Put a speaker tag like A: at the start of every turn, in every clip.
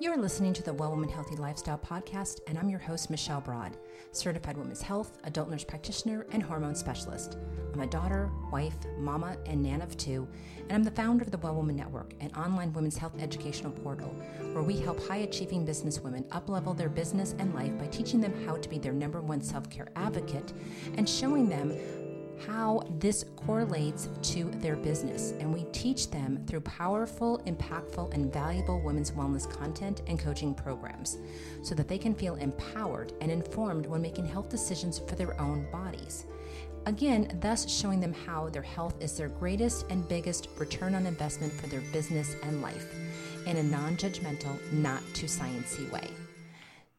A: You're listening to the Well Woman Healthy Lifestyle Podcast, and I'm your host, Michelle Broad, certified women's health, adult nurse practitioner, and hormone specialist. I'm a daughter, wife, mama, and nan of two, and I'm the founder of the Well Woman Network, an online women's health educational portal where we help high achieving business women uplevel their business and life by teaching them how to be their number one self care advocate and showing them how this correlates to their business. And we teach them through powerful, impactful, and valuable women's wellness content and coaching programs so that they can feel empowered and informed when making health decisions for their own bodies. Again, thus showing them how their health is their greatest and biggest return on investment for their business and life in a non judgmental, not too sciencey way.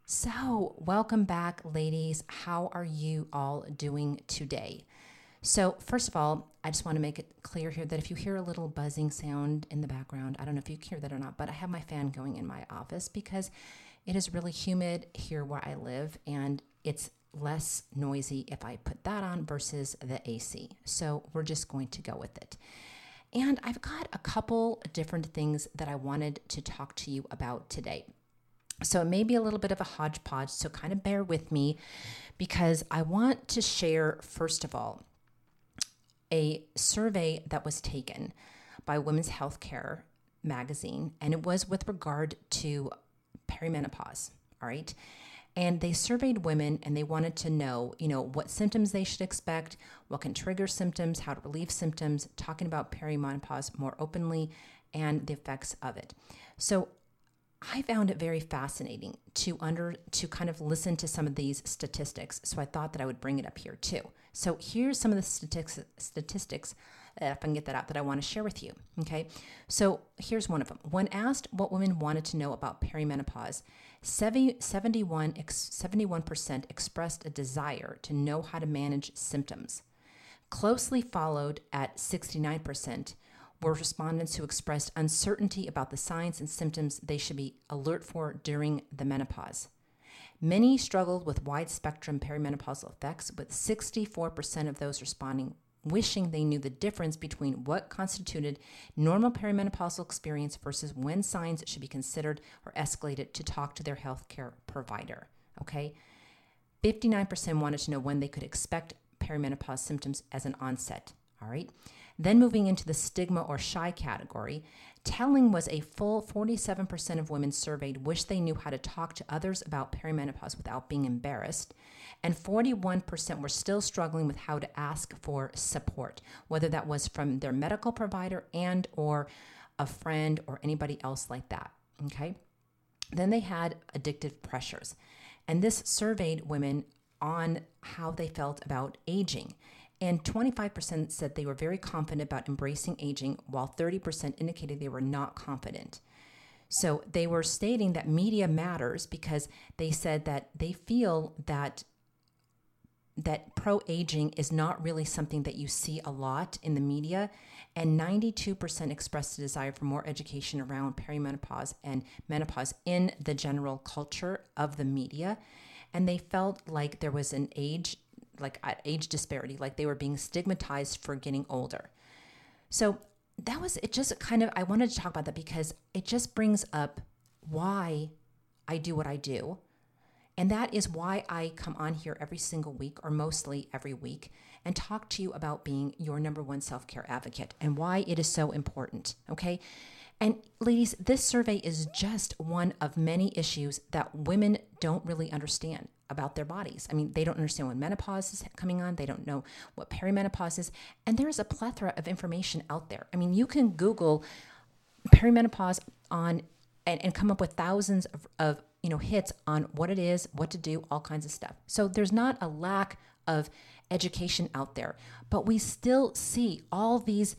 A: So, welcome back, ladies. How are you all doing today? So, first of all, I just want to make it clear here that if you hear a little buzzing sound in the background, I don't know if you hear that or not, but I have my fan going in my office because it is really humid here where I live and it's less noisy if I put that on versus the AC. So, we're just going to go with it. And I've got a couple different things that I wanted to talk to you about today. So it may be a little bit of a hodgepodge, so kind of bear with me because I want to share, first of all, a survey that was taken by Women's Healthcare magazine, and it was with regard to perimenopause. All right. And they surveyed women and they wanted to know, you know, what symptoms they should expect, what can trigger symptoms, how to relieve symptoms, talking about perimenopause more openly and the effects of it. So I found it very fascinating to under to kind of listen to some of these statistics. So I thought that I would bring it up here too. So here's some of the statistics statistics uh, if I can get that out that I want to share with you. Okay. So here's one of them. When asked what women wanted to know about perimenopause, 70, 71, 71% expressed a desire to know how to manage symptoms. Closely followed at 69% were respondents who expressed uncertainty about the signs and symptoms they should be alert for during the menopause. Many struggled with wide spectrum perimenopausal effects, with 64% of those responding wishing they knew the difference between what constituted normal perimenopausal experience versus when signs should be considered or escalated to talk to their healthcare provider. Okay? 59% wanted to know when they could expect perimenopause symptoms as an onset. All right? Then moving into the stigma or shy category, telling was a full 47% of women surveyed wish they knew how to talk to others about perimenopause without being embarrassed, and 41% were still struggling with how to ask for support, whether that was from their medical provider and or a friend or anybody else like that, okay? Then they had addictive pressures. And this surveyed women on how they felt about aging. And 25% said they were very confident about embracing aging, while 30% indicated they were not confident. So they were stating that media matters because they said that they feel that that pro aging is not really something that you see a lot in the media and 92% expressed a desire for more education around perimenopause and menopause in the general culture of the media and they felt like there was an age like age disparity, like they were being stigmatized for getting older. So that was it just kind of I wanted to talk about that because it just brings up why I do what I do. And that is why I come on here every single week or mostly every week and talk to you about being your number one self care advocate and why it is so important. Okay. And ladies, this survey is just one of many issues that women don't really understand about their bodies. I mean, they don't understand when menopause is coming on, they don't know what perimenopause is, and there's a plethora of information out there. I mean, you can Google perimenopause on and, and come up with thousands of, of you know hits on what it is, what to do, all kinds of stuff. So there's not a lack of education out there, but we still see all these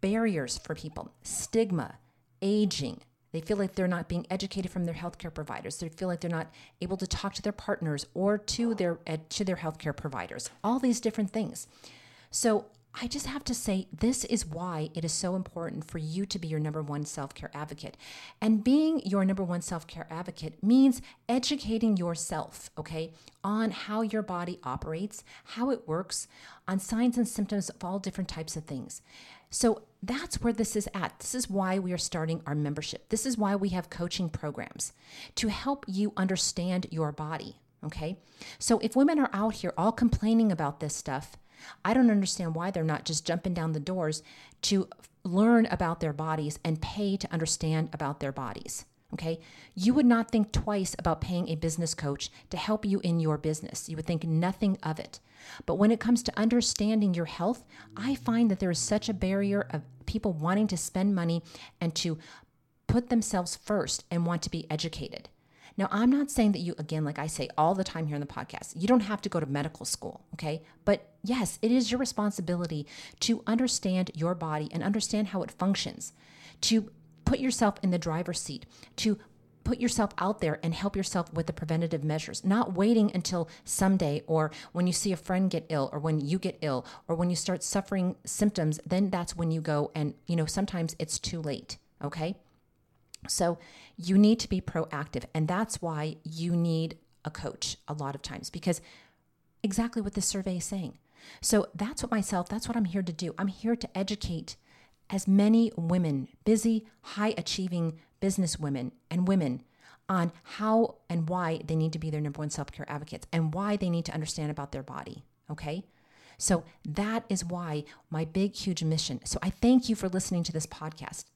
A: barriers for people, stigma, aging, they feel like they're not being educated from their healthcare providers. They feel like they're not able to talk to their partners or to their to their healthcare providers. All these different things. So I just have to say, this is why it is so important for you to be your number one self care advocate. And being your number one self care advocate means educating yourself, okay, on how your body operates, how it works, on signs and symptoms of all different types of things. So that's where this is at. This is why we are starting our membership. This is why we have coaching programs to help you understand your body. Okay. So if women are out here all complaining about this stuff, I don't understand why they're not just jumping down the doors to learn about their bodies and pay to understand about their bodies. Okay. You would not think twice about paying a business coach to help you in your business. You would think nothing of it. But when it comes to understanding your health, I find that there is such a barrier of people wanting to spend money and to put themselves first and want to be educated. Now, I'm not saying that you, again, like I say all the time here in the podcast, you don't have to go to medical school, okay? But yes, it is your responsibility to understand your body and understand how it functions, to put yourself in the driver's seat, to put yourself out there and help yourself with the preventative measures, not waiting until someday or when you see a friend get ill or when you get ill or when you start suffering symptoms, then that's when you go and, you know, sometimes it's too late, okay? So you need to be proactive. And that's why you need a coach a lot of times because exactly what this survey is saying. So that's what myself, that's what I'm here to do. I'm here to educate as many women, busy, high achieving business women and women, on how and why they need to be their number one self care advocates and why they need to understand about their body. Okay. So that is why my big, huge mission. So I thank you for listening to this podcast.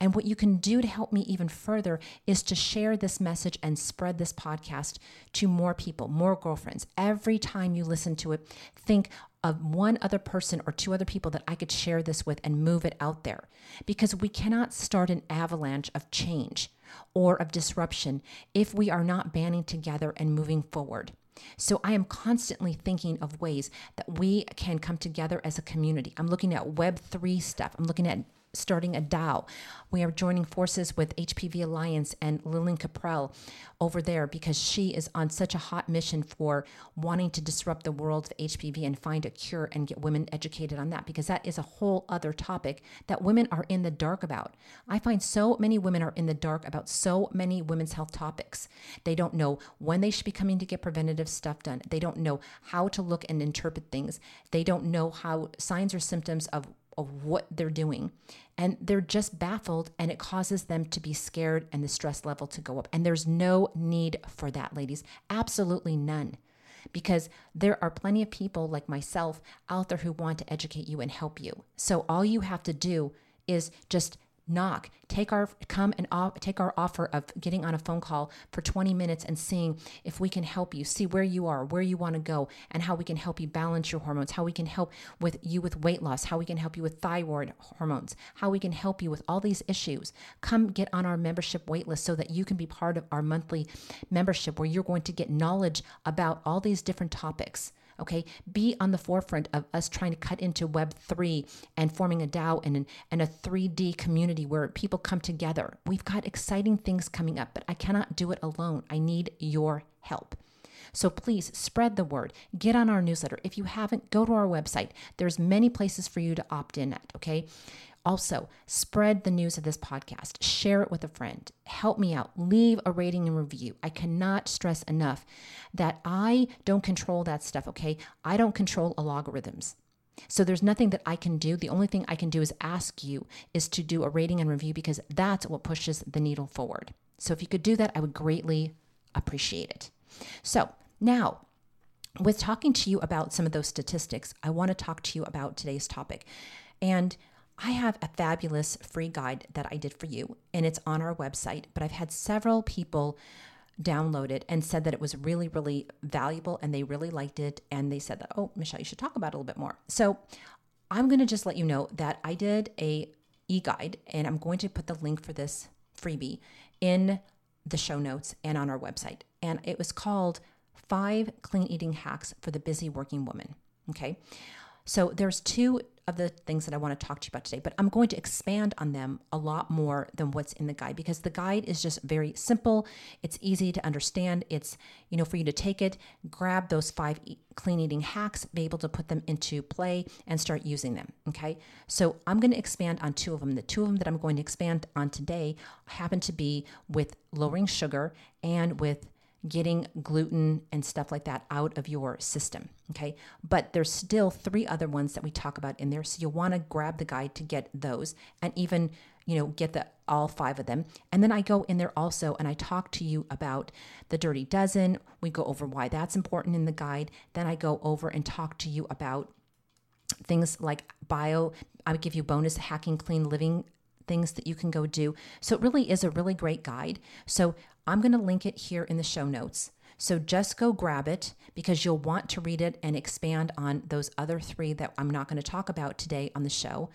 A: And what you can do to help me even further is to share this message and spread this podcast to more people, more girlfriends. Every time you listen to it, think of one other person or two other people that I could share this with and move it out there. Because we cannot start an avalanche of change or of disruption if we are not banding together and moving forward. So I am constantly thinking of ways that we can come together as a community. I'm looking at Web3 stuff. I'm looking at starting a DAO. We are joining forces with HPV Alliance and Lillian Caprell over there because she is on such a hot mission for wanting to disrupt the world of HPV and find a cure and get women educated on that because that is a whole other topic that women are in the dark about. I find so many women are in the dark about so many women's health topics. They don't know when they should be coming to get preventative stuff done. They don't know how to look and interpret things. They don't know how signs or symptoms of of what they're doing. And they're just baffled, and it causes them to be scared and the stress level to go up. And there's no need for that, ladies. Absolutely none. Because there are plenty of people like myself out there who want to educate you and help you. So all you have to do is just knock take our come and off, take our offer of getting on a phone call for 20 minutes and seeing if we can help you see where you are where you want to go and how we can help you balance your hormones how we can help with you with weight loss how we can help you with thyroid hormones how we can help you with all these issues. Come get on our membership waitlist so that you can be part of our monthly membership where you're going to get knowledge about all these different topics Okay, be on the forefront of us trying to cut into Web three and forming a DAO and and a 3D community where people come together. We've got exciting things coming up, but I cannot do it alone. I need your help. So please spread the word. Get on our newsletter. If you haven't, go to our website. There's many places for you to opt in at, okay? Also, spread the news of this podcast, share it with a friend, help me out, leave a rating and review. I cannot stress enough that I don't control that stuff, okay? I don't control algorithms. So there's nothing that I can do. The only thing I can do is ask you is to do a rating and review because that's what pushes the needle forward. So if you could do that, I would greatly appreciate it. So now, with talking to you about some of those statistics, I want to talk to you about today's topic. And I have a fabulous free guide that I did for you, and it's on our website. But I've had several people download it and said that it was really, really valuable and they really liked it. And they said that, oh, Michelle, you should talk about it a little bit more. So I'm going to just let you know that I did a e-guide and I'm going to put the link for this freebie in the show notes and on our website. And it was called Five Clean Eating Hacks for the Busy Working Woman. Okay. So there's two of the things that I want to talk to you about today, but I'm going to expand on them a lot more than what's in the guide because the guide is just very simple. It's easy to understand. It's, you know, for you to take it, grab those five clean eating hacks, be able to put them into play and start using them. Okay. So I'm going to expand on two of them. The two of them that I'm going to expand on today happen to be with lowering sugar and with getting gluten and stuff like that out of your system. Okay. But there's still three other ones that we talk about in there. So you'll want to grab the guide to get those and even, you know, get the all five of them. And then I go in there also and I talk to you about the dirty dozen. We go over why that's important in the guide. Then I go over and talk to you about things like bio. I would give you bonus hacking clean living things that you can go do. So it really is a really great guide. So I'm going to link it here in the show notes. So just go grab it because you'll want to read it and expand on those other three that I'm not going to talk about today on the show.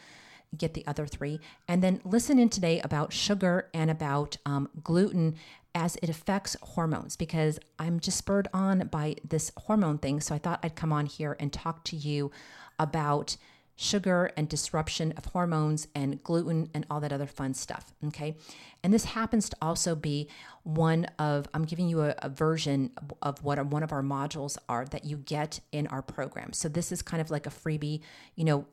A: Get the other three. And then listen in today about sugar and about um, gluten as it affects hormones because I'm just spurred on by this hormone thing. So I thought I'd come on here and talk to you about sugar and disruption of hormones and gluten and all that other fun stuff. Okay. And this happens to also be one of, I'm giving you a, a version of what one of our modules are that you get in our program. So this is kind of like a freebie, you know,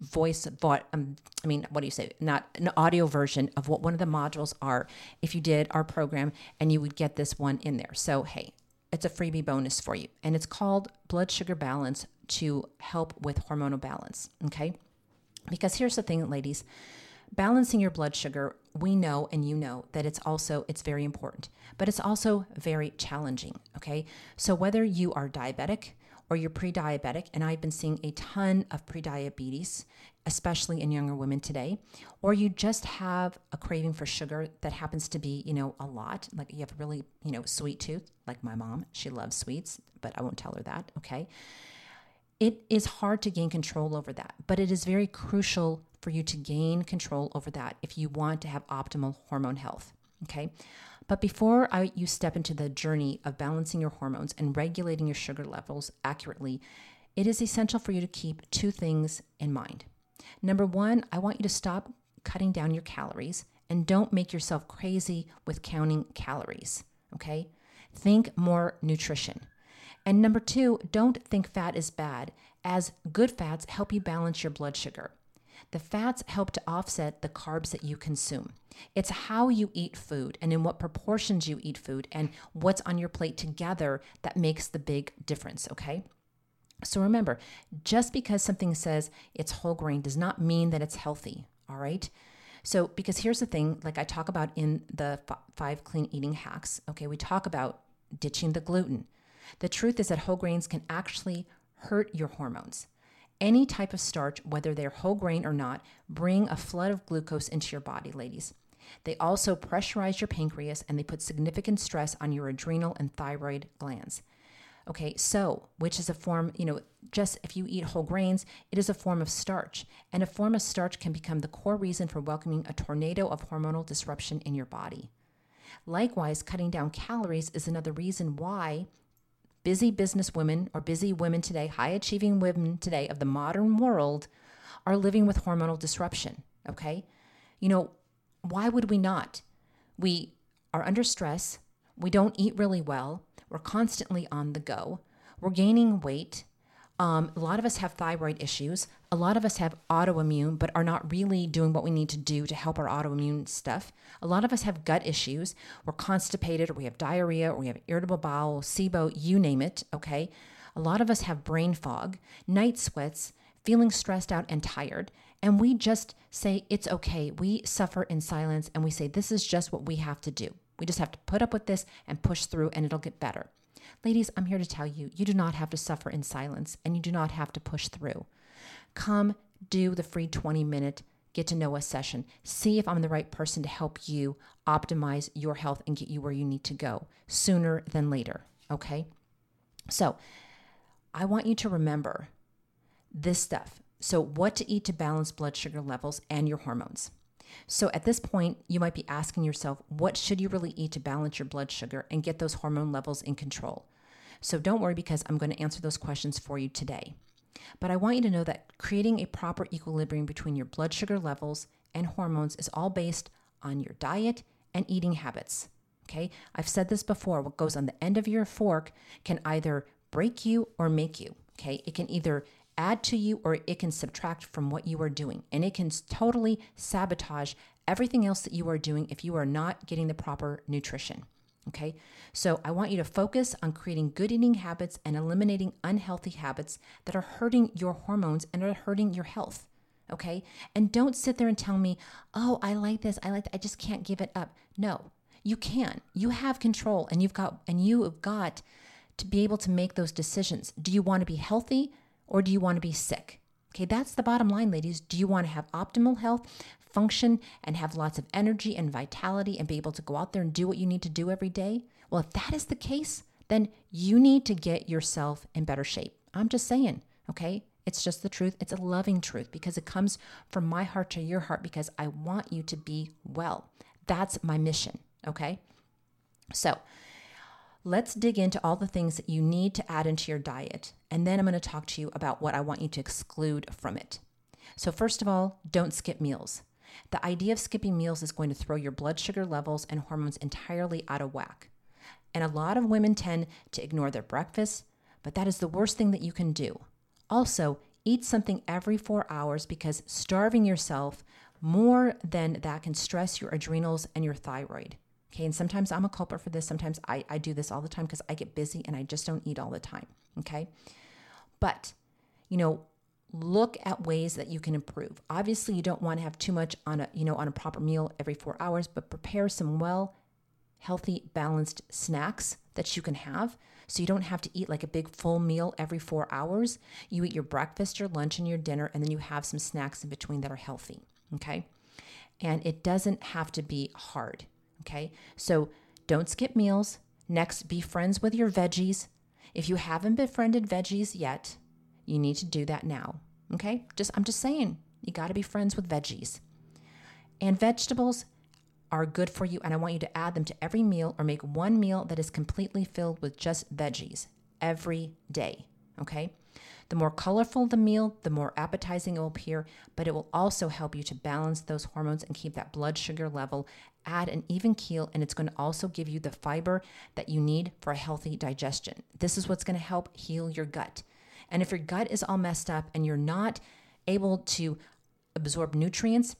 A: voice but um, i mean what do you say not an audio version of what one of the modules are if you did our program and you would get this one in there so hey it's a freebie bonus for you and it's called blood sugar balance to help with hormonal balance. Okay. Because here's the thing, ladies balancing your blood sugar we know and you know that it's also it's very important but it's also very challenging okay so whether you are diabetic or you're pre-diabetic and i've been seeing a ton of pre-diabetes especially in younger women today or you just have a craving for sugar that happens to be you know a lot like you have a really you know sweet tooth like my mom she loves sweets but i won't tell her that okay it is hard to gain control over that, but it is very crucial for you to gain control over that if you want to have optimal hormone health. Okay. But before I, you step into the journey of balancing your hormones and regulating your sugar levels accurately, it is essential for you to keep two things in mind. Number one, I want you to stop cutting down your calories and don't make yourself crazy with counting calories. Okay. Think more nutrition. And number two, don't think fat is bad, as good fats help you balance your blood sugar. The fats help to offset the carbs that you consume. It's how you eat food and in what proportions you eat food and what's on your plate together that makes the big difference, okay? So remember, just because something says it's whole grain does not mean that it's healthy, all right? So, because here's the thing, like I talk about in the five clean eating hacks, okay, we talk about ditching the gluten, the truth is that whole grains can actually hurt your hormones. Any type of starch, whether they're whole grain or not, bring a flood of glucose into your body, ladies. They also pressurize your pancreas and they put significant stress on your adrenal and thyroid glands. Okay, so which is a form, you know, just if you eat whole grains, it is a form of starch. And a form of starch can become the core reason for welcoming a tornado of hormonal disruption in your body. Likewise, cutting down calories is another reason why busy business women or busy women today, high achieving women today of the modern world are living with hormonal disruption. Okay. You know, why would we not? We are under stress. We don't eat really well. We're constantly on the go. We're gaining weight. Um, a lot of us have thyroid issues. A lot of us have autoimmune, but are not really doing what we need to do to help our autoimmune stuff. A lot of us have gut issues. We're constipated, or we have diarrhea, or we have irritable bowel, SIBO, you name it, okay? A lot of us have brain fog, night sweats, feeling stressed out and tired. And we just say, it's okay. We suffer in silence and we say, this is just what we have to do. We just have to put up with this and push through, and it'll get better. Ladies, I'm here to tell you, you do not have to suffer in silence and you do not have to push through. Come do the free 20 minute get to know us session. See if I'm the right person to help you optimize your health and get you where you need to go sooner than later. Okay? So, I want you to remember this stuff. So, what to eat to balance blood sugar levels and your hormones. So at this point, you might be asking yourself, what should you really eat to balance your blood sugar and get those hormone levels in control? So don't worry because I'm going to answer those questions for you today. But I want you to know that creating a proper equilibrium between your blood sugar levels and hormones is all based on your diet and eating habits. Okay, I've said this before what goes on the end of your fork can either break you or make you. Okay, it can either add to you or it can subtract from what you are doing. And it can totally sabotage everything else that you are doing if you are not getting the proper nutrition. Okay, so I want you to focus on creating good eating habits and eliminating unhealthy habits that are hurting your hormones and are hurting your health. Okay, and don't sit there and tell me, oh, I like this, I like that, I just can't give it up. No, you can. You have control and you've got, and you have got to be able to make those decisions. Do you want to be healthy or do you want to be sick? Okay, that's the bottom line, ladies. Do you want to have optimal health, function, and have lots of energy and vitality and be able to go out there and do what you need to do every day? Well, if that is the case, then you need to get yourself in better shape. I'm just saying, okay? It's just the truth. It's a loving truth because it comes from my heart to your heart because I want you to be well. That's my mission, okay? So, let's dig into all the things that you need to add into your diet. And then I'm going to talk to you about what I want you to exclude from it. So, first of all, don't skip meals. The idea of skipping meals is going to throw your blood sugar levels and hormones entirely out of whack. And a lot of women tend to ignore their breakfast, but that is the worst thing that you can do. Also, eat something every four hours because starving yourself more than that can stress your adrenals and your thyroid. Okay, and sometimes I'm a culprit for this. Sometimes I, I do this all the time because I get busy and I just don't eat all the time. Okay, but you know, look at ways that you can improve. Obviously, you don't want to have too much on a you know on a proper meal every four hours, but prepare some well, healthy, balanced snacks that you can have. So you don't have to eat like a big full meal every four hours. You eat your breakfast, your lunch, and your dinner, and then you have some snacks in between that are healthy. Okay. And it doesn't have to be hard. Okay. So don't skip meals. Next, be friends with your veggies. If you haven't befriended veggies yet, you need to do that now. Okay? Just I'm just saying, you got to be friends with veggies. And vegetables are good for you and I want you to add them to every meal or make one meal that is completely filled with just veggies every day. Okay? The more colorful the meal, the more appetizing it will appear, but it will also help you to balance those hormones and keep that blood sugar level at an even keel. And it's going to also give you the fiber that you need for a healthy digestion. This is what's going to help heal your gut. And if your gut is all messed up and you're not able to absorb nutrients,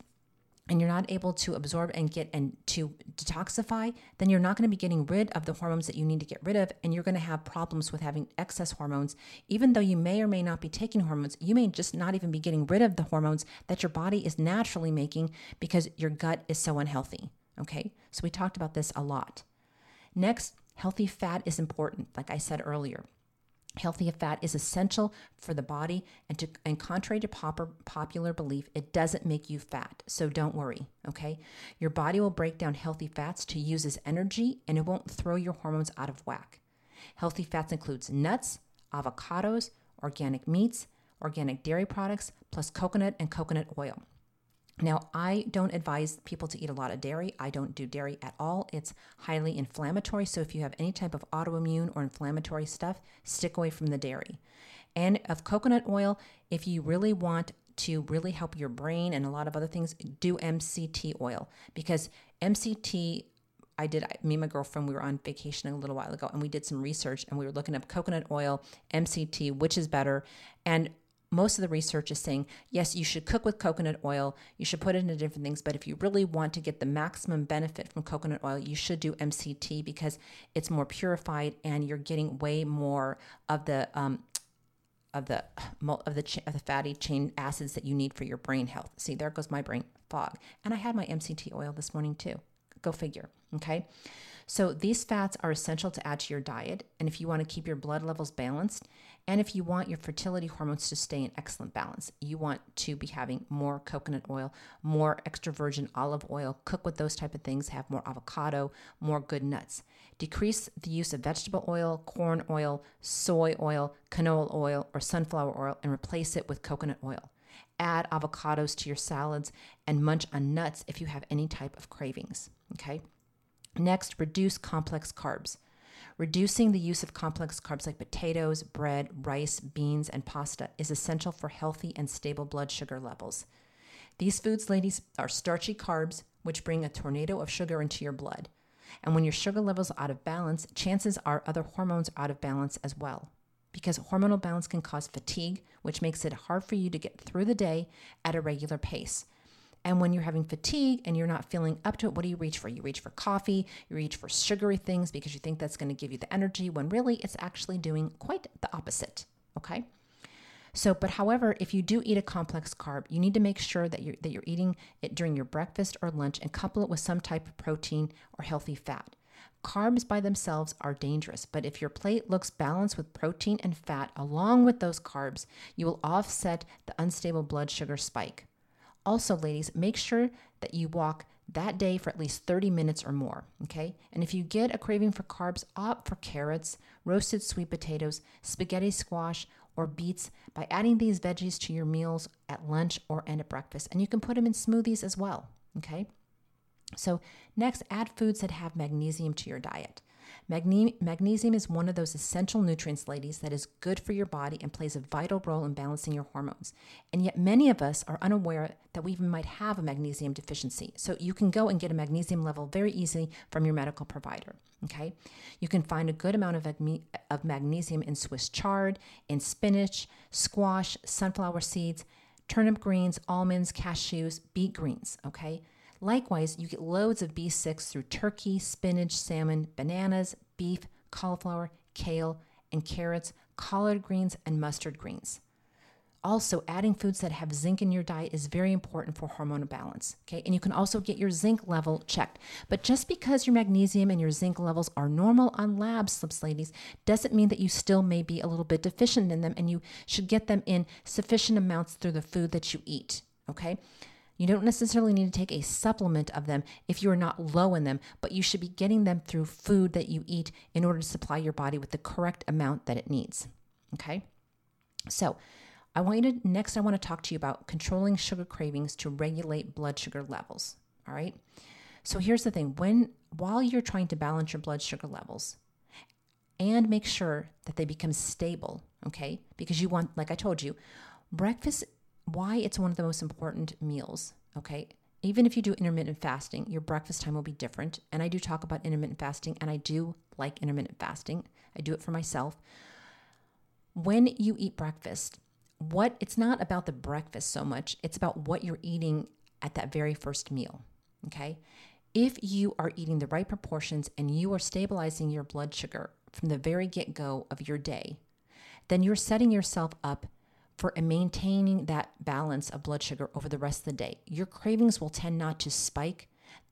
A: and you're not able to absorb and get and to detoxify, then you're not going to be getting rid of the hormones that you need to get rid of. And you're going to have problems with having excess hormones. Even though you may or may not be taking hormones, you may just not even be getting rid of the hormones that your body is naturally making because your gut is so unhealthy. Okay, so we talked about this a lot. Next, healthy fat is important, like I said earlier. Healthy fat is essential for the body, and, to, and contrary to popular belief, it doesn't make you fat. So don't worry, okay? Your body will break down healthy fats to use as energy, and it won't throw your hormones out of whack. Healthy fats includes nuts, avocados, organic meats, organic dairy products, plus coconut and coconut oil. Now, I don't advise people to eat a lot of dairy. I don't do dairy at all. It's highly inflammatory. So, if you have any type of autoimmune or inflammatory stuff, stick away from the dairy. And of coconut oil, if you really want to really help your brain and a lot of other things, do MCT oil because MCT I did, me and my girlfriend, we were on vacation a little while ago and we did some research and we were looking up coconut oil, MCT, which is better. And most of the research is saying yes, you should cook with coconut oil, you should put it into different things, but if you really want to get the maximum benefit from coconut oil, you should do MCT because it's more purified and you're getting way more of the um, of the of the of the fatty chain acids that you need for your brain health. See, there goes my brain fog. And I had my MCT oil this morning too. Go figure. Okay. So these fats are essential to add to your diet. And if you want to keep your blood levels balanced, and if you want your fertility hormones to stay in excellent balance, you want to be having more coconut oil, more extra virgin olive oil, cook with those type of things, have more avocado, more good nuts. Decrease the use of vegetable oil, corn oil, soy oil, canola oil, or sunflower oil and replace it with coconut oil. Add avocados to your salads and munch on nuts if you have any type of cravings. Okay? Next, reduce complex carbs. Reducing the use of complex carbs like potatoes, bread, rice, beans, and pasta is essential for healthy and stable blood sugar levels. These foods, ladies, are starchy carbs, which bring a tornado of sugar into your blood. And when your sugar levels are out of balance, chances are other hormones are out of balance as well. Because hormonal balance can cause fatigue, which makes it hard for you to get through the day at a regular pace. And when you're having fatigue and you're not feeling up to it, what do you reach for? You reach for coffee, you reach for sugary things because you think that's going to give you the energy when really it's actually doing quite the opposite. Okay? So, but however, if you do eat a complex carb, you need to make sure that you're that you're eating it during your breakfast or lunch and couple it with some type of protein or healthy fat. Carbs by themselves are dangerous, but if your plate looks balanced with protein and fat along with those carbs, you will offset the unstable blood sugar spike. Also, ladies, make sure that you walk that day for at least 30 minutes or more, okay? And if you get a craving for carbs, opt for carrots, roasted sweet potatoes, spaghetti squash, or beets by adding these veggies to your meals at lunch or and at breakfast. And you can put them in smoothies as well, okay? So, next, add foods that have magnesium to your diet. Magne- magnesium is one of those essential nutrients, ladies, that is good for your body and plays a vital role in balancing your hormones. And yet, many of us are unaware that we even might have a magnesium deficiency. So, you can go and get a magnesium level very easily from your medical provider. Okay, you can find a good amount of, of magnesium in Swiss chard, in spinach, squash, sunflower seeds, turnip greens, almonds, cashews, beet greens. Okay. Likewise, you get loads of B6 through turkey, spinach, salmon, bananas, beef, cauliflower, kale, and carrots, collard greens, and mustard greens. Also, adding foods that have zinc in your diet is very important for hormonal balance. Okay, and you can also get your zinc level checked. But just because your magnesium and your zinc levels are normal on lab slips, ladies, doesn't mean that you still may be a little bit deficient in them and you should get them in sufficient amounts through the food that you eat. Okay, you don't necessarily need to take a supplement of them if you are not low in them, but you should be getting them through food that you eat in order to supply your body with the correct amount that it needs. Okay? So, I want you to next I want to talk to you about controlling sugar cravings to regulate blood sugar levels, all right? So here's the thing, when while you're trying to balance your blood sugar levels and make sure that they become stable, okay? Because you want like I told you, breakfast why it's one of the most important meals, okay? Even if you do intermittent fasting, your breakfast time will be different. And I do talk about intermittent fasting, and I do like intermittent fasting. I do it for myself. When you eat breakfast, what it's not about the breakfast so much, it's about what you're eating at that very first meal, okay? If you are eating the right proportions and you are stabilizing your blood sugar from the very get go of your day, then you're setting yourself up for maintaining that balance of blood sugar over the rest of the day. Your cravings will tend not to spike.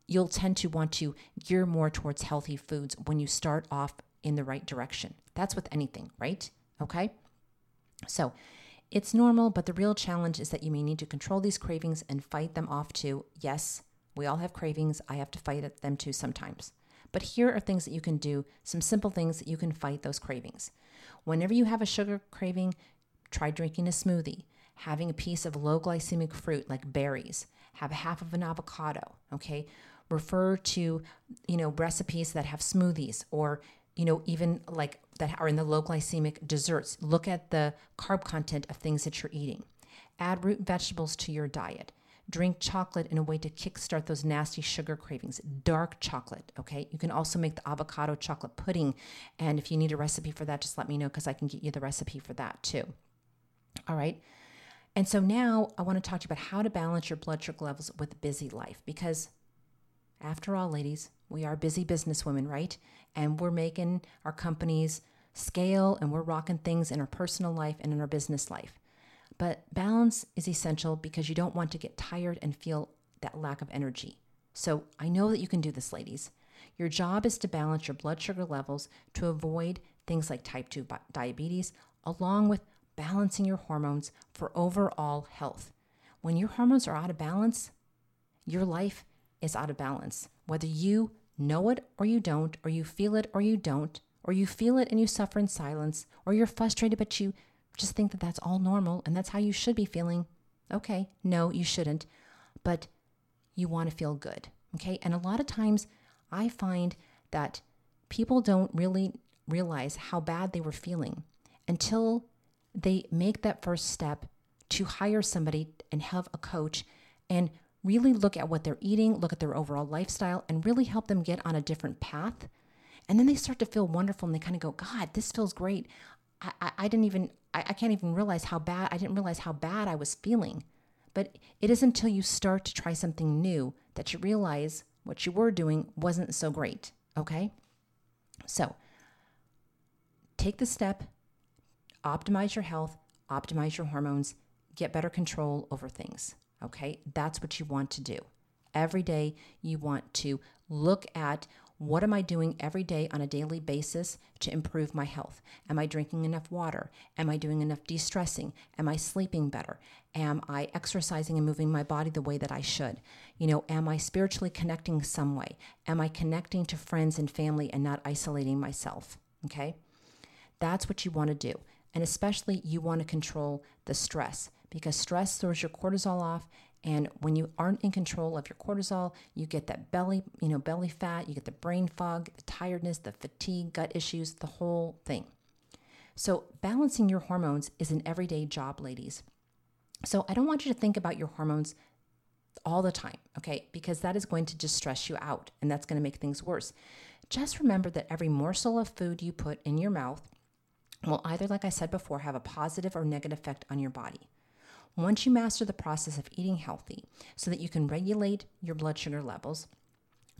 A: You'll tend to want to gear more towards healthy foods when you start off in the right direction. That's with anything, right? Okay? So, it's normal, but the real challenge is that you may need to control these cravings and fight them off too. Yes, we all have cravings. I have to fight them too sometimes. But here are things that you can do, some simple things that you can fight those cravings. Whenever you have a sugar craving, Try drinking a smoothie, having a piece of low glycemic fruit like berries, have half of an avocado, okay? Refer to, you know, recipes that have smoothies or, you know, even like that are in the low glycemic desserts. Look at the carb content of things that you're eating. Add root vegetables to your diet. Drink chocolate in a way to kickstart those nasty sugar cravings. Dark chocolate, okay? You can also make the avocado chocolate pudding. And if you need a recipe for that, just let me know because I can get you the recipe for that too. All right. And so now I want to talk to you about how to balance your blood sugar levels with busy life because, after all, ladies, we are busy businesswomen, right? And we're making our companies scale and we're rocking things in our personal life and in our business life. But balance is essential because you don't want to get tired and feel that lack of energy. So I know that you can do this, ladies. Your job is to balance your blood sugar levels to avoid things like type 2 diabetes, along with balancing your hormones for overall health. When your hormones are out of balance, your life is out of balance. Whether you know it or you don't, or you feel it or you don't, or you feel it and you suffer in silence, or you're frustrated but you just think that that's all normal and that's how you should be feeling. Okay, no, you shouldn't, but you want to feel good. Okay, and a lot of times I find that people don't really realize how bad they were feeling until they make that first step to hire somebody and have a coach and really look at what they're eating, look at their overall lifestyle, and really help them get on a different path. And then they start to feel wonderful and they kind of go, God, this feels great. I, I, I didn't even, I, I can't even realize how bad, I didn't realize how bad I was feeling. But it isn't until you start to try something new that you realize what you were doing wasn't so great. Okay? So take the step, optimize your health, optimize your hormones, get better control over things. Okay? That's what you want to do. Every day, you want to look at what am I doing every day on a daily basis to improve my health? Am I drinking enough water? Am I doing enough de stressing? Am I sleeping better? Am I exercising and moving my body the way that I should? You know, am I spiritually connecting some way? Am I connecting to friends and family and not isolating myself? Okay. That's what you want to do. And especially, you want to control the stress because stress throws your cortisol off and when you aren't in control of your cortisol, you get that belly, you know, belly fat, you get the brain fog, the tiredness, the fatigue, gut issues, the whole thing. So, balancing your hormones is an everyday job, ladies. So, I don't want you to think about your hormones all the time, okay? Because that is going to just stress you out and that's going to make things worse. Just remember that every morsel of food you put in your mouth will either, like I said before, have a positive or negative effect on your body. Once you master the process of eating healthy so that you can regulate your blood sugar levels,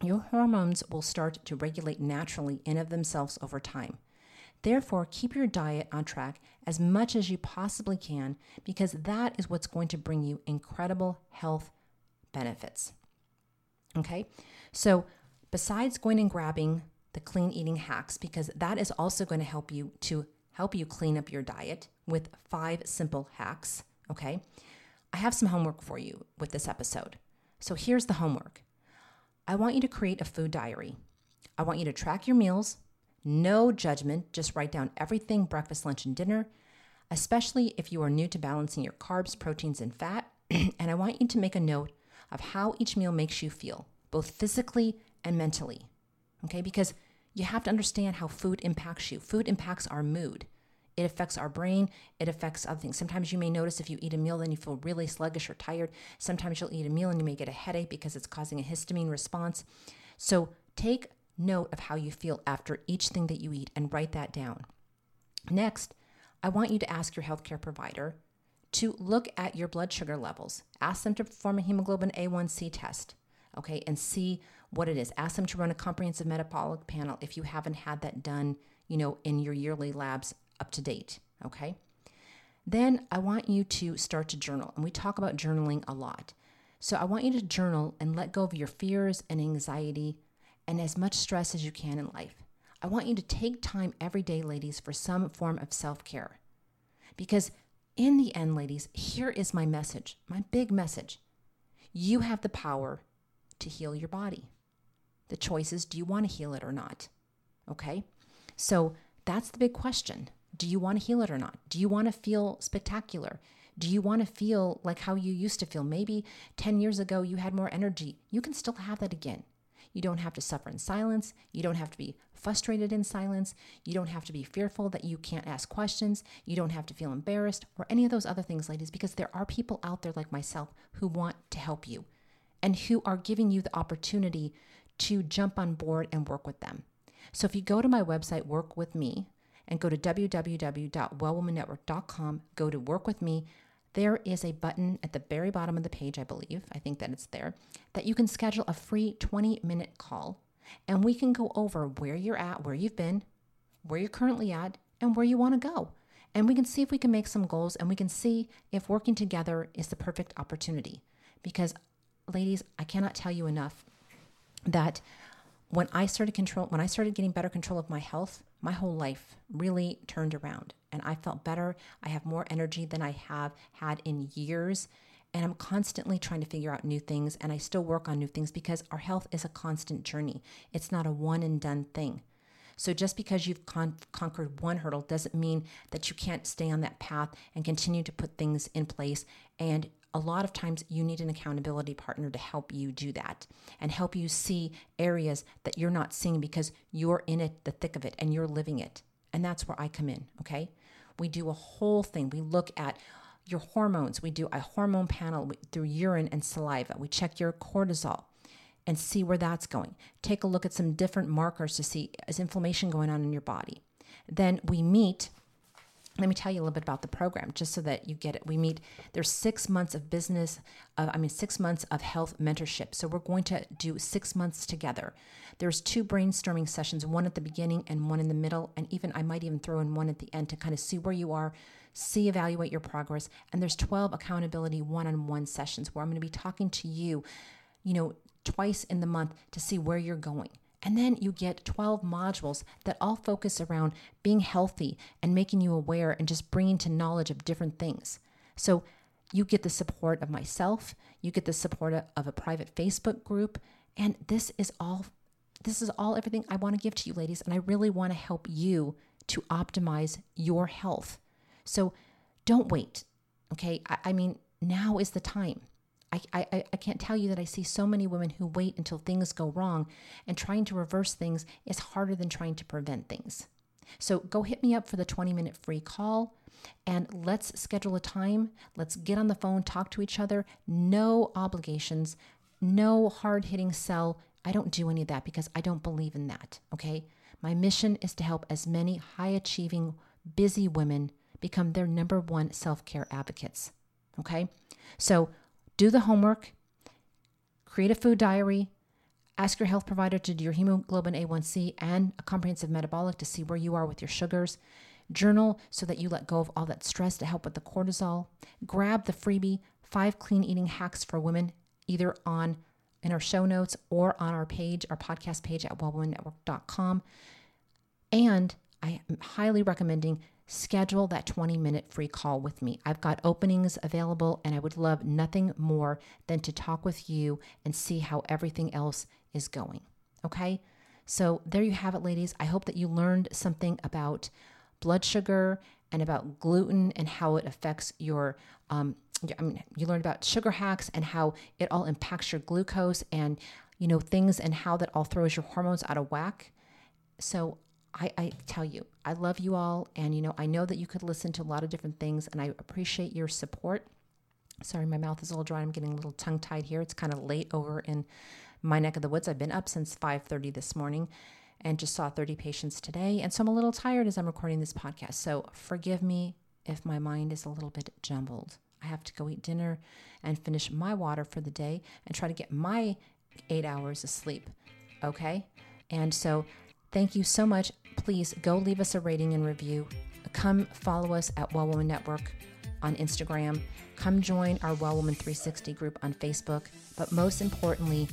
A: your hormones will start to regulate naturally in of themselves over time. Therefore, keep your diet on track as much as you possibly can because that is what's going to bring you incredible health benefits. Okay? So, besides going and grabbing the clean eating hacks because that is also going to help you to help you clean up your diet with five simple hacks okay? I have some homework for you with this episode. So here's the homework I want you to create a food diary. I want you to track your meals, no judgment, just write down everything breakfast, lunch, and dinner, especially if you are new to balancing your carbs, proteins, and fat. and I want you to make a note of how each meal makes you feel, both physically and mentally. Okay, because you have to understand how food impacts you. Food impacts our mood. It affects our brain. It affects other things. Sometimes you may notice if you eat a meal, then you feel really sluggish or tired. Sometimes you'll eat a meal and you may get a headache because it's causing a histamine response. So take note of how you feel after each thing that you eat and write that down. Next, I want you to ask your healthcare provider to look at your blood sugar levels. Ask them to perform a hemoglobin A1C test, okay, and see what it is. Ask them to run a comprehensive metabolic panel if you haven't had that done, you know, in your yearly labs up to date, okay? Then I want you to start to journal, and we talk about journaling a lot. So I want you to journal and let go of your fears and anxiety and as much stress as you can in life. I want you to take time every day, ladies, for some form of self care. Because in the end, ladies, here is my message, my big message. You have the power to heal your body. The choice is do you want to heal it or not? Okay? So that's the big question. Do you want to heal it or not? Do you want to feel spectacular? Do you want to feel like how you used to feel? Maybe 10 years ago you had more energy. You can still have that again. You don't have to suffer in silence. You don't have to be frustrated in silence. You don't have to be fearful that you can't ask questions. You don't have to feel embarrassed or any of those other things, ladies, because there are people out there like myself who want to help you and who are giving you the opportunity to jump on board and work with them. So if you go to my website, Work With Me, and go to www.wellwomannetwork.com, go to work with me. There is a button at the very bottom of the page, I believe, I think that it's there, that you can schedule a free 20 minute call. And we can go over where you're at, where you've been, where you're currently at, and where you want to go. And we can see if we can make some goals and we can see if working together is the perfect opportunity. Because, ladies, I cannot tell you enough that when I started control, when I started getting better control of my health, my whole life really turned around and I felt better. I have more energy than I have had in years. And I'm constantly trying to figure out new things. And I still work on new things because our health is a constant journey, it's not a one and done thing. So just because you've con- conquered one hurdle doesn't mean that you can't stay on that path and continue to put things in place and a lot of times you need an accountability partner to help you do that and help you see areas that you're not seeing because you're in it, the thick of it, and you're living it. And that's where I come in, okay? We do a whole thing. We look at your hormones. We do a hormone panel through urine and saliva. We check your cortisol and see where that's going. Take a look at some different markers to see is inflammation going on in your body. Then we meet let me tell you a little bit about the program just so that you get it. We meet there's six months of business uh, i mean six months of health mentorship. So we're going to do six months together. There's two brainstorming sessions one at the beginning and one in the middle. And even i might even throw in one at the end to kind of see where you are see evaluate your progress. And there's 12 accountability one-on-one sessions where i'm going to be talking to you you know twice in the month to see where you're going and then you get 12 modules that all focus around being healthy and making you aware and just bringing to knowledge of different things. So you get the support of myself, you get the support of a private Facebook group, and this is all this is all everything I want to give to you ladies and I really want to help you to optimize your health. So don't wait. Okay? I, I mean, now is the time. I, I, I can't tell you that I see so many women who wait until things go wrong, and trying to reverse things is harder than trying to prevent things. So go hit me up for the 20 minute free call and let's schedule a time. Let's get on the phone, talk to each other. No obligations, no hard hitting sell. I don't do any of that because I don't believe in that. Okay. My mission is to help as many high achieving, busy women become their number one self care advocates. Okay. So do the homework, create a food diary, ask your health provider to do your hemoglobin A1C and a comprehensive metabolic to see where you are with your sugars. Journal so that you let go of all that stress to help with the cortisol. Grab the freebie five clean eating hacks for women, either on in our show notes or on our page, our podcast page at wellwomannetwork.com. And I am highly recommending schedule that 20 minute free call with me. I've got openings available, and I would love nothing more than to talk with you and see how everything else is going. Okay? So, there you have it, ladies. I hope that you learned something about blood sugar and about gluten and how it affects your. Um, I mean, you learned about sugar hacks and how it all impacts your glucose and, you know, things and how that all throws your hormones out of whack. So, I, I tell you, I love you all. And, you know, I know that you could listen to a lot of different things, and I appreciate your support. Sorry, my mouth is a little dry. I'm getting a little tongue tied here. It's kind of late over in my neck of the woods. I've been up since 5:30 this morning and just saw 30 patients today. And so I'm a little tired as I'm recording this podcast. So forgive me if my mind is a little bit jumbled. I have to go eat dinner and finish my water for the day and try to get my eight hours of sleep. Okay? And so thank you so much please go leave us a rating and review. Come follow us at Well Woman Network on Instagram. Come join our Well Woman 360 group on Facebook. But most importantly,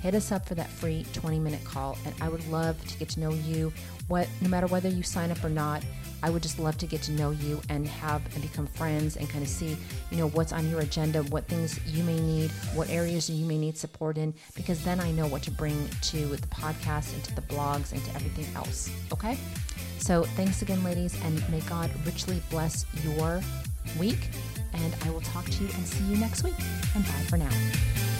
A: hit us up for that free 20 minute call. And I would love to get to know you. What, no matter whether you sign up or not, I would just love to get to know you and have and become friends and kind of see, you know, what's on your agenda, what things you may need, what areas you may need support in, because then I know what to bring to the podcast and to the blogs and to everything else. Okay? So thanks again, ladies, and may God richly bless your week. And I will talk to you and see you next week. And bye for now.